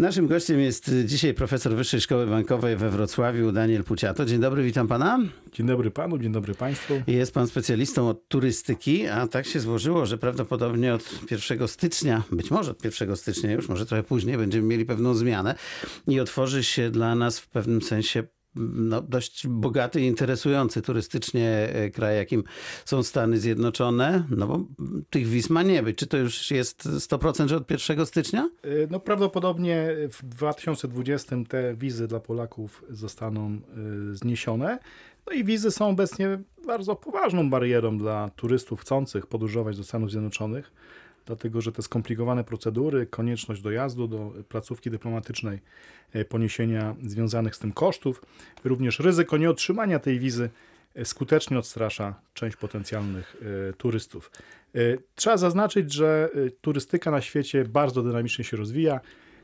Naszym gościem jest dzisiaj profesor Wyższej Szkoły Bankowej we Wrocławiu, Daniel Puciato. Dzień dobry, witam pana. Dzień dobry panu, dzień dobry państwu. Jest pan specjalistą od turystyki, a tak się złożyło, że prawdopodobnie od 1 stycznia, być może od 1 stycznia już, może trochę później, będziemy mieli pewną zmianę i otworzy się dla nas w pewnym sensie no, dość bogaty i interesujący turystycznie e, kraj, jakim są Stany Zjednoczone, no bo tych wiz ma nie być. Czy to już jest 100%, że od 1 stycznia? Y, No prawdopodobnie w 2020 te wizy dla Polaków zostaną y, zniesione. No i wizy są obecnie bardzo poważną barierą dla turystów chcących podróżować do Stanów Zjednoczonych, dlatego że te skomplikowane procedury, konieczność dojazdu do placówki dyplomatycznej, y, poniesienia związanych z tym kosztów, również ryzyko nieotrzymania tej wizy y, skutecznie odstrasza część potencjalnych y, turystów. Trzeba zaznaczyć, że turystyka na świecie bardzo dynamicznie się rozwija.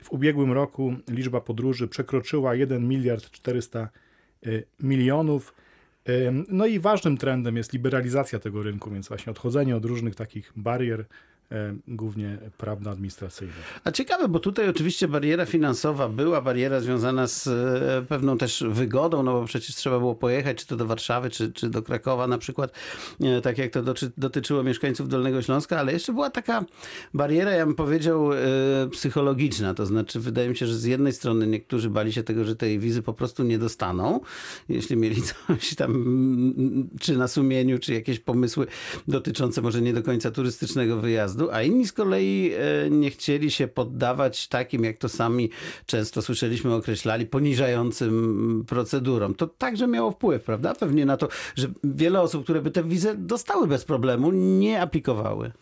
W ubiegłym roku liczba podróży przekroczyła 1 miliard 400 y, milionów. No i ważnym trendem jest liberalizacja tego rynku, więc właśnie odchodzenie od różnych takich barier, głównie prawno-administracyjnych. A ciekawe, bo tutaj oczywiście bariera finansowa była, bariera związana z e, pewną też wygodą, no bo przecież trzeba było pojechać, czy to do Warszawy, czy, czy do Krakowa na przykład, e, tak jak to dotyczyło mieszkańców Dolnego Śląska, ale jeszcze była taka bariera, ja bym powiedział, e, psychologiczna, to znaczy wydaje mi się, że z jednej strony niektórzy bali się tego, że tej wizy po prostu nie dostaną, jeśli mieli coś tam, czy na sumieniu, czy jakieś pomysły dotyczące może nie do końca turystycznego wyjazdu, a inni z kolei e, nie chcieli się poddawać takim, jak to sami często słyszeliśmy, określali, poniżającym procedurom. To także miało wpływ, prawda? Pewnie na to, że wiele osób, które by tę wizę dostały bez problemu, nie aplikowały.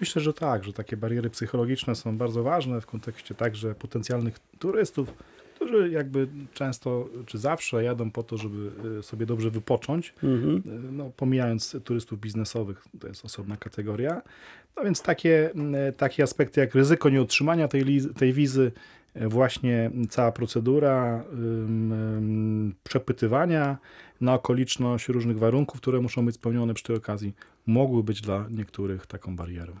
Myślę, że tak, że takie bariery psychologiczne są bardzo ważne w kontekście także potencjalnych turystów, którzy jakby często czy zawsze jadą po to, żeby y, sobie dobrze wypocząć. Mhm. Y, No, pomijając turystów biznesowych, to jest osobna kategoria. No więc takie, mm, takie aspekty jak ryzyko nieotrzymania tej, tej wizy, właśnie cała procedura ym, przepytywania na okoliczność różnych warunków, które muszą być spełnione przy tej okazji, mogły być dla niektórych taką barierą.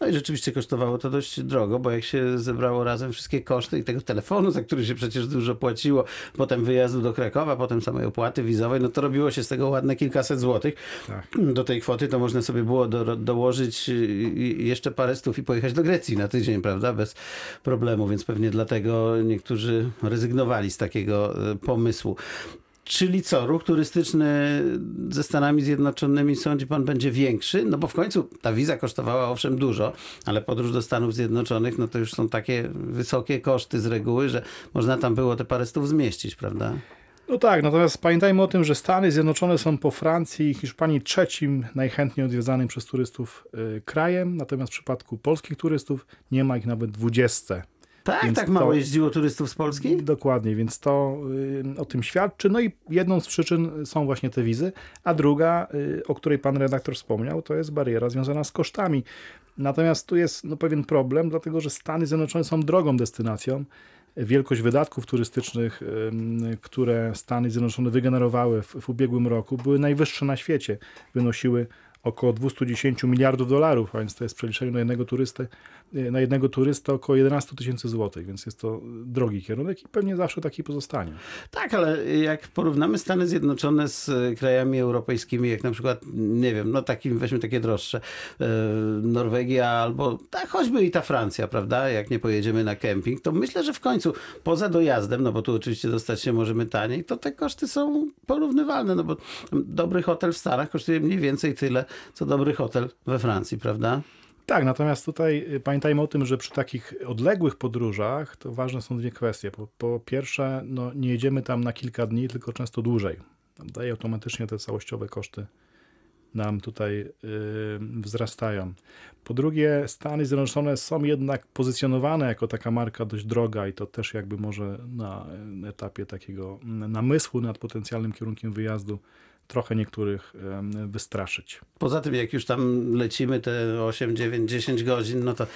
No i rzeczywiście kosztowało to dość drogo, bo jak się zebrało razem wszystkie koszty i tego telefonu, za który się przecież dużo płaciło, potem wyjazdu do Krakowa, potem samej opłaty wizowej, no to robiło się z tego ładne kilkaset złotych. Tak. Do tej kwoty to można sobie było do, dołożyć y, y, jeszcze parę stów i pojechać do Grecji na tydzień, prawda? Bez problemu, więc pewnie dlatego niektórzy rezygnowali z takiego y, pomysłu. Czyli co, ruch turystyczny ze Stanami Zjednoczonymi sądzi pan będzie większy? No bo w końcu ta wiza kosztowała owszem dużo, ale podróż do Stanów Zjednoczonych, no to już są takie wysokie koszty z reguły, że można tam było te parę stów zmieścić, prawda? No tak, natomiast pamiętajmy o tym, że Stany Zjednoczone są po Francji i Hiszpanii trzecim najchętniej odwiedzanym przez turystów y, krajem, natomiast w przypadku polskich turystów nie ma ich nawet 20. Tak, Więc tak mało to- jeździło turystów z Polski? Dokładnie, więc to y, o tym świadczy. No i jedną z przyczyn są właśnie te wizy, a druga, y, o której pan redaktor wspomniał, to jest bariera związana z kosztami. Natomiast tu jest no, pewien problem, dlatego że Stany Zjednoczone są drogą destynacją. Wielkość wydatków turystycznych, które Stany Zjednoczone wygenerowały w, w ubiegłym roku, były najwyższe na świecie. Wynosiły około 210 miliardów dolarów, a więc to jest w przeliczeniu na jednego turystę, y, na jednego turystę około 11 tysięcy złotych, więc jest to drogi kierunek i pewnie zawsze taki pozostanie. Tak, ale jak porównamy Stany Zjednoczone z e, krajami europejskimi, jak na przykład, nie wiem, no takim, weźmy takie droższe, e, Norwegia albo tak, choćby i ta Francja, prawda, jak nie pojedziemy na kemping, to myślę, że w końcu poza dojazdem, no bo tu oczywiście dostać się możemy taniej, to te koszty są porównywalne, no bo dobry hotel w Stanach kosztuje mniej więcej tyle, co dobry hotel we Francji, prawda? Tak, natomiast tutaj y, pamiętajmy o tym, że przy takich odległych podróżach to ważne są dwie kwestie. Po, po pierwsze, no, nie jedziemy tam na kilka dni, tylko często dłużej. Daje automatycznie te całościowe koszty nam tutaj y, wzrastają. Po drugie, Stany Zjednoczone są jednak pozycjonowane jako taka marka dość droga i to też jakby może na etapie takiego namysłu nad potencjalnym kierunkiem wyjazdu trochę niektórych wystraszyć. Poza tym, jak już tam lecimy te 8, 9, 10 godzin, no to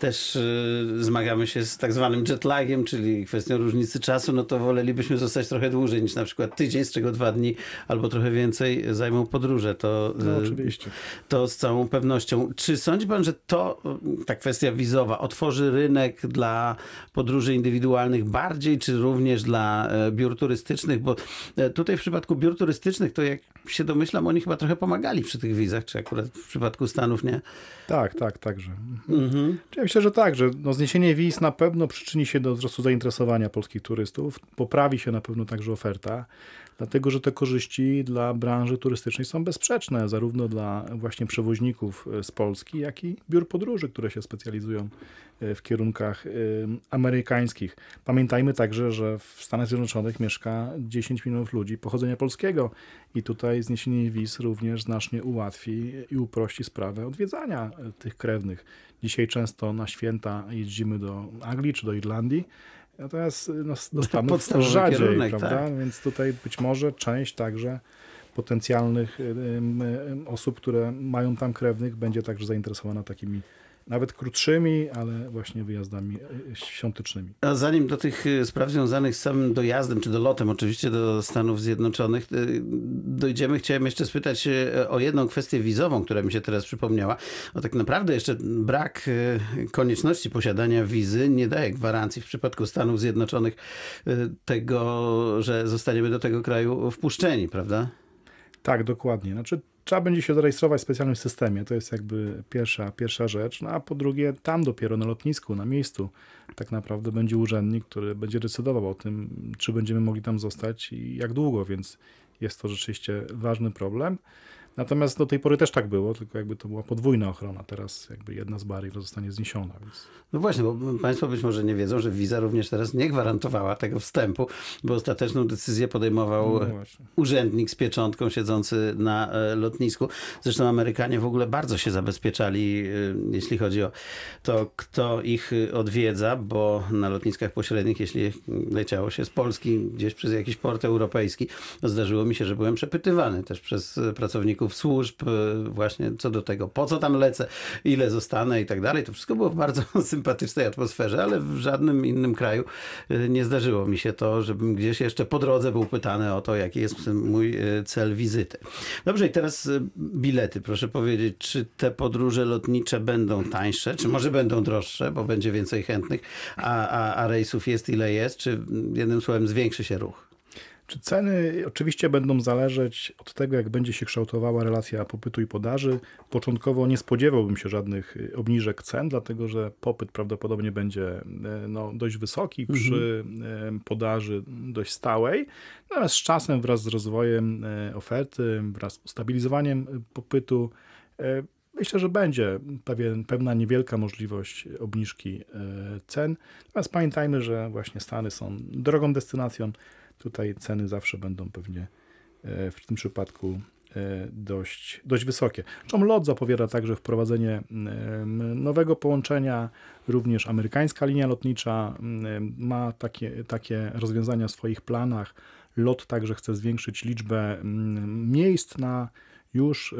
też y, zmagamy się z tak zwanym jetlagiem, czyli kwestią różnicy czasu, no to wolelibyśmy zostać trochę dłużej niż na przykład tydzień, z czego dwa dni albo trochę więcej zajmą podróże. To, No y, oczywiście. to z całą pewnością. Czy sądzi pan, że to, y, ta kwestia wizowa, otworzy rynek dla podróży indywidualnych bardziej, czy również dla e, biur turystycznych? Bo e, tutaj w przypadku biur turystycznych, to jak się domyślam, oni chyba trochę pomagali przy tych wizach, czy akurat w przypadku Stanów nie? Tak, tak, także. Mhm. Ja myślę, że tak, że no zniesienie wiz na pewno przyczyni się do wzrostu zainteresowania polskich turystów. Poprawi się na pewno także oferta, dlatego że te korzyści dla branży turystycznej są bezsprzeczne, zarówno dla właśnie przewoźników z Polski, jak i biur podróży, które się specjalizują w kierunkach e, amerykańskich. Pamiętajmy także, że w Stanach Zjednoczonych mieszka 10 milionów ludzi pochodzenia polskiego i tutaj zniesienie wiz również znacznie ułatwi i uprości sprawę odwiedzania e, tych krewnych. Dzisiaj często na święta jeździmy do Anglii czy do Irlandii, natomiast no, do Stanów rzadziej, kierunek, prawda? tak. Więc tutaj być może część także potencjalnych osób, które mają tam krewnych, będzie także zainteresowana takimi nawet krótszymi, ale właśnie wyjazdami e, świątecznymi. A zanim do tych y, spraw związanych z samym dojazdem, czy dolotem oczywiście do Stanów Zjednoczonych dojdziemy, chciałem jeszcze spytać o jedną kwestię wizową, która mi się teraz przypomniała. O tak naprawdę jeszcze brak konieczności posiadania wizy nie daje gwarancji w przypadku Stanów Zjednoczonych tego, że zostaniemy do tego kraju wpuszczeni, prawda? Tak, dokładnie. Znaczy, trzeba będzie się zarejestrować w specjalnym systemie. To jest jakby pierwsza, pierwsza rzecz. No a po drugie, tam dopiero na lotnisku, na miejscu, tak naprawdę będzie urzędnik, który będzie decydował o tym, czy będziemy mogli tam zostać i jak długo, więc jest to rzeczywiście ważny problem. Natomiast do tej pory też tak było, tylko jakby to była podwójna ochrona. Teraz jakby jedna z barier zostanie zniesiona. Więc... No właśnie, bo Państwo być może nie wiedzą, że wiza również teraz nie gwarantowała tego wstępu, bo ostateczną decyzję podejmował No urzędnik z pieczątką siedzący na e, lotnisku. Zresztą Amerykanie w ogóle bardzo się zabezpieczali, e, jeśli chodzi o to, kto ich e, odwiedza, bo na lotniskach pośrednich, jeśli leciało się z Polski gdzieś przez jakiś port europejski, zdarzyło mi się, że byłem przepytywany też przez e, pracowników służb e, właśnie co do tego, po co tam lecę, ile zostanę i tak dalej. To wszystko było w bardzo sympatycznej atmosferze, ale w żadnym innym kraju e, nie zdarzyło mi się to, żebym gdzieś jeszcze po drodze był pytany o to, jaki jest mój e, cel wizyty. Dobrze, i teraz bilety. Proszę powiedzieć, czy te podróże lotnicze będą tańsze, czy może będą droższe, bo będzie więcej chętnych, a, a, a rejsów jest ile jest, czy jednym słowem zwiększy się ruch? Czy ceny oczywiście będą zależeć od tego, jak będzie się kształtowała relacja popytu i podaży. Początkowo nie spodziewałbym się żadnych y, obniżek cen, dlatego że popyt prawdopodobnie będzie e, no, dość wysoki przy e, podaży dość stałej. Natomiast z czasem, wraz z rozwojem oferty, wraz z ustabilizowaniem popytu, Myślę, że będzie pewien, pewna niewielka możliwość obniżki cen. Natomiast pamiętajmy, że właśnie Stany są drogą destynacją. Tutaj ceny zawsze będą pewnie e, w tym przypadku e, dość, dość wysokie. Zresztą LOT zapowiada także wprowadzenie em, nowego połączenia. Również amerykańska linia lotnicza em, ma takie, takie rozwiązania w swoich planach. LOT także chce zwiększyć liczbę mm, miejsc na już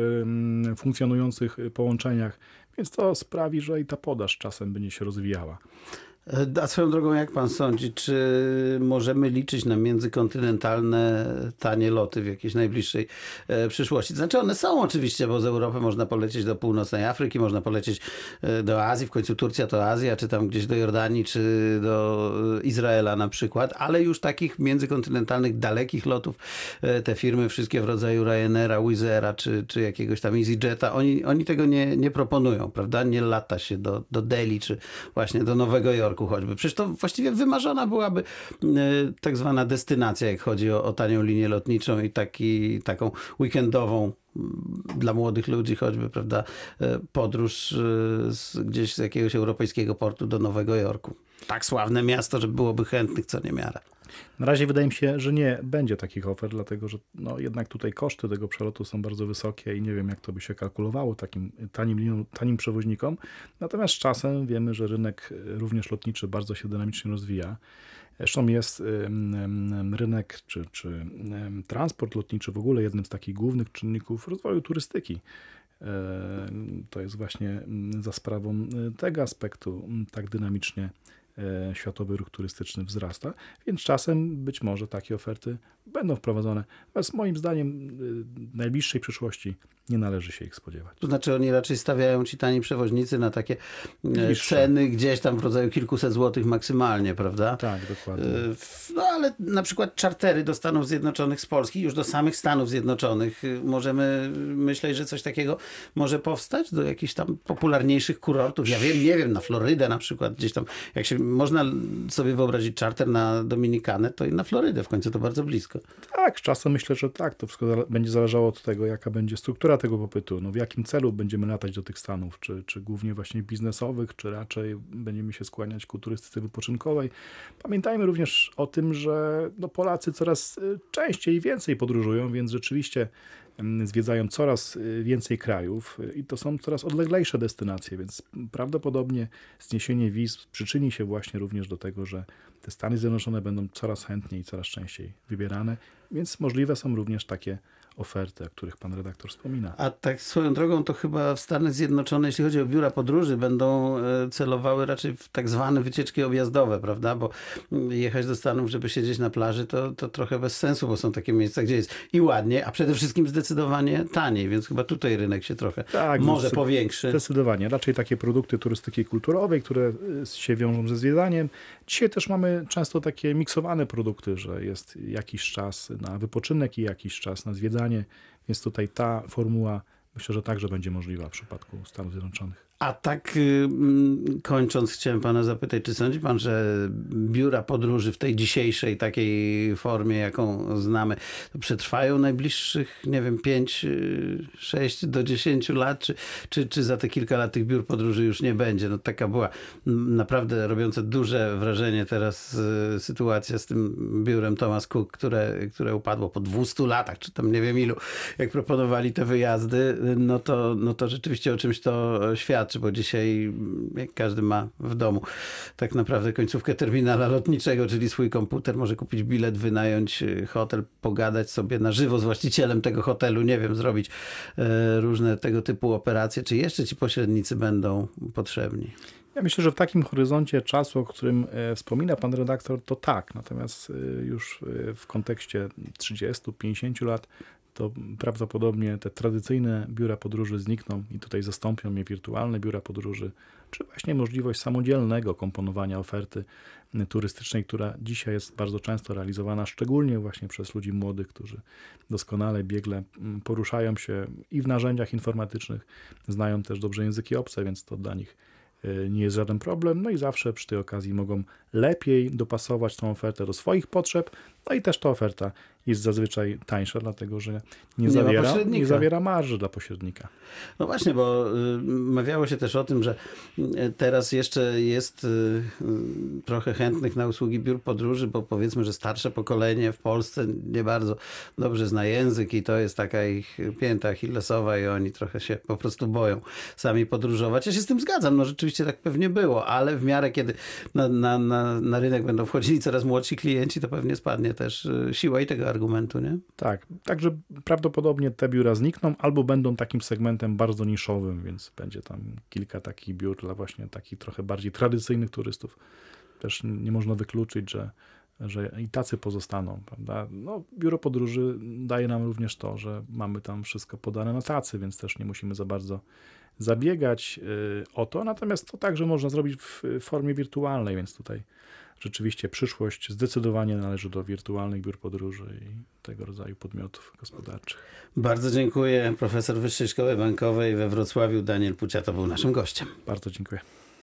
funkcjonujących połączeniach, więc to sprawi, że i ta podaż czasem będzie się rozwijała. A swoją drogą, jak pan sądzi, czy możemy liczyć na międzykontynentalne tanie loty w jakiejś najbliższej e, przyszłości? Znaczy one są oczywiście, bo z Europy można polecieć do północnej Afryki, można polecieć e, do Azji, w końcu Turcja to Azja, czy tam gdzieś do Jordanii, czy do e, Izraela na przykład, ale już takich międzykontynentalnych, dalekich lotów e, te firmy wszystkie w rodzaju Ryanaira, Wizz czy, czy jakiegoś tam EasyJeta, oni, oni tego nie, nie proponują, prawda? Nie lata się do, do Delhi, czy właśnie do Nowego Jorku choćby. Przecież to właściwie wymarzona byłaby e, tak zwana destynacja, jak chodzi o, o tanią linię lotniczą i taki, taką weekendową dla młodych ludzi choćby, prawda, e, podróż e, z, gdzieś z jakiegoś europejskiego portu do Nowego Jorku. Tak sławne miasto, że byłoby chętnych co niemiara. Na razie wydaje mi się, że nie będzie takich ofert, dlatego że no, jednak tutaj koszty tego przelotu są bardzo wysokie i nie wiem, jak to by się kalkulowało takim tanim, tanim przewoźnikom. Natomiast czasem wiemy, że rynek również lotniczy bardzo się dynamicznie rozwija. Zresztą jest rynek czy, czy transport lotniczy w ogóle jednym z takich głównych czynników rozwoju turystyki. E, to jest właśnie za sprawą tego aspektu tak dynamicznie E, światowy ruch turystyczny wzrasta, więc czasem być może takie oferty będą wprowadzone. Natomiast moim zdaniem w najbliższej przyszłości nie należy się ich spodziewać. To znaczy oni raczej stawiają ci tani przewoźnicy na takie e, Niższe. ceny gdzieś tam w rodzaju kilkuset złotych maksymalnie, prawda? Tak, dokładnie. E, no ale na przykład czartery do Stanów Zjednoczonych z Polski, już do samych Stanów Zjednoczonych, możemy myśleć, że coś takiego może powstać do jakichś tam popularniejszych kurortów. Ja wiem, nie wiem, na Florydę na przykład, gdzieś tam, jak się można sobie wyobrazić czarter na Dominikanę, to i na Florydę w końcu to bardzo blisko. Tak, czasem myślę, że tak. To wszystko będzie zależało od tego, jaka będzie struktura tego popytu. No, w jakim celu będziemy latać do tych Stanów? Czy, czy głównie właśnie biznesowych, czy raczej będziemy się skłaniać ku turystyce wypoczynkowej? Pamiętajmy również o tym, że no, Polacy coraz y, częściej i więcej podróżują, więc rzeczywiście zwiedzają coraz y, więcej krajów y, i to są coraz odleglejsze destynacje, więc prawdopodobnie zniesienie wiz przyczyni się właśnie również do tego, że te Stany Zjednoczone będą coraz chętniej i coraz częściej wybierane, więc możliwe są również takie oferty, o których pan redaktor wspomina. A tak swoją drogą to chyba w Stanach Zjednoczonych, jeśli chodzi o biura podróży, będą e, celowały raczej w tak zwane wycieczki objazdowe, prawda? Bo jechać do Stanów, żeby siedzieć na plaży, to, to trochę bez sensu, bo są takie miejsca, gdzie jest i ładnie, a przede wszystkim zdecydowanie taniej, więc chyba tutaj rynek się trochę tak, może powiększy. Zdecydowanie. Raczej takie produkty turystyki kulturowej, które e, się wiążą ze zwiedzaniem. Dzisiaj też mamy często takie miksowane produkty, że jest jakiś czas na wypoczynek i jakiś czas na zwiedzanie więc tutaj ta formuła myślę, że także będzie możliwa w przypadku Stanów Zjednoczonych. A tak y, kończąc, chciałem pana zapytać, czy sądzi pan, że biura podróży w tej dzisiejszej takiej formie, jaką znamy, przetrwają najbliższych, nie wiem, 5, 6 y, do 10 lat, czy, czy, czy za te kilka lat tych biur podróży już nie będzie? No taka była naprawdę robiąca duże wrażenie teraz y, sytuacja z tym biurem Thomas Cook, które, które upadło po 200 latach, czy tam nie wiem ilu, jak proponowali te wyjazdy, no to, no to rzeczywiście o czymś to świadczy bo dzisiaj jak każdy ma w domu tak naprawdę końcówkę terminala lotniczego, czyli swój komputer, może kupić bilet, wynająć y, hotel, pogadać sobie na żywo z właścicielem tego hotelu, nie wiem, zrobić e, różne tego typu operacje. Czy jeszcze ci pośrednicy będą potrzebni? Ja myślę, że w takim horyzoncie czasu, o którym e, wspomina pan redaktor, to tak. Natomiast e, już w kontekście 30-50 lat to prawdopodobnie te tradycyjne biura podróży znikną i tutaj zastąpią je wirtualne biura podróży, czy właśnie możliwość samodzielnego komponowania oferty turystycznej, która dzisiaj jest bardzo często realizowana, szczególnie właśnie przez ludzi młodych, którzy doskonale, biegle mm, poruszają się i w narzędziach informatycznych, znają też dobrze języki obce, więc to dla nich e, nie jest żaden problem. No i zawsze przy tej okazji mogą lepiej dopasować tą ofertę do swoich potrzeb, no i też ta oferta jest zazwyczaj tańsza, dlatego że nie, nie zawiera, nie zawiera marży dla pośrednika. No właśnie, bo y, mawiało się też o tym, że y, teraz jeszcze jest y, trochę chętnych na usługi biur podróży, bo powiedzmy, że starsze pokolenie w Polsce nie bardzo dobrze zna język i to jest taka ich pięta achillesowa i oni trochę się po prostu boją sami podróżować. Ja się z tym zgadzam, no rzeczywiście tak pewnie było, ale w miarę kiedy na, na, na, na rynek będą wchodzili coraz młodsi klienci, to pewnie spadnie też siła i tego argumentu, nie? Tak, także prawdopodobnie te biura znikną albo będą takim segmentem bardzo niszowym, więc będzie tam kilka takich biur dla właśnie takich trochę bardziej tradycyjnych turystów. Też nie można wykluczyć, że, że i tacy pozostaną, prawda? No, biuro podróży daje nam również to, że mamy tam wszystko podane na tacy, więc też nie musimy za bardzo zabiegać y, o to, natomiast to także można zrobić w formie wirtualnej, więc tutaj rzeczywiście przyszłość zdecydowanie należy do wirtualnych biur podróży i tego rodzaju podmiotów gospodarczych. Bardzo dziękuję. Profesor Wyższej Szkoły Bankowej we Wrocławiu Daniel Pucia to był naszym gościem. Bardzo dziękuję.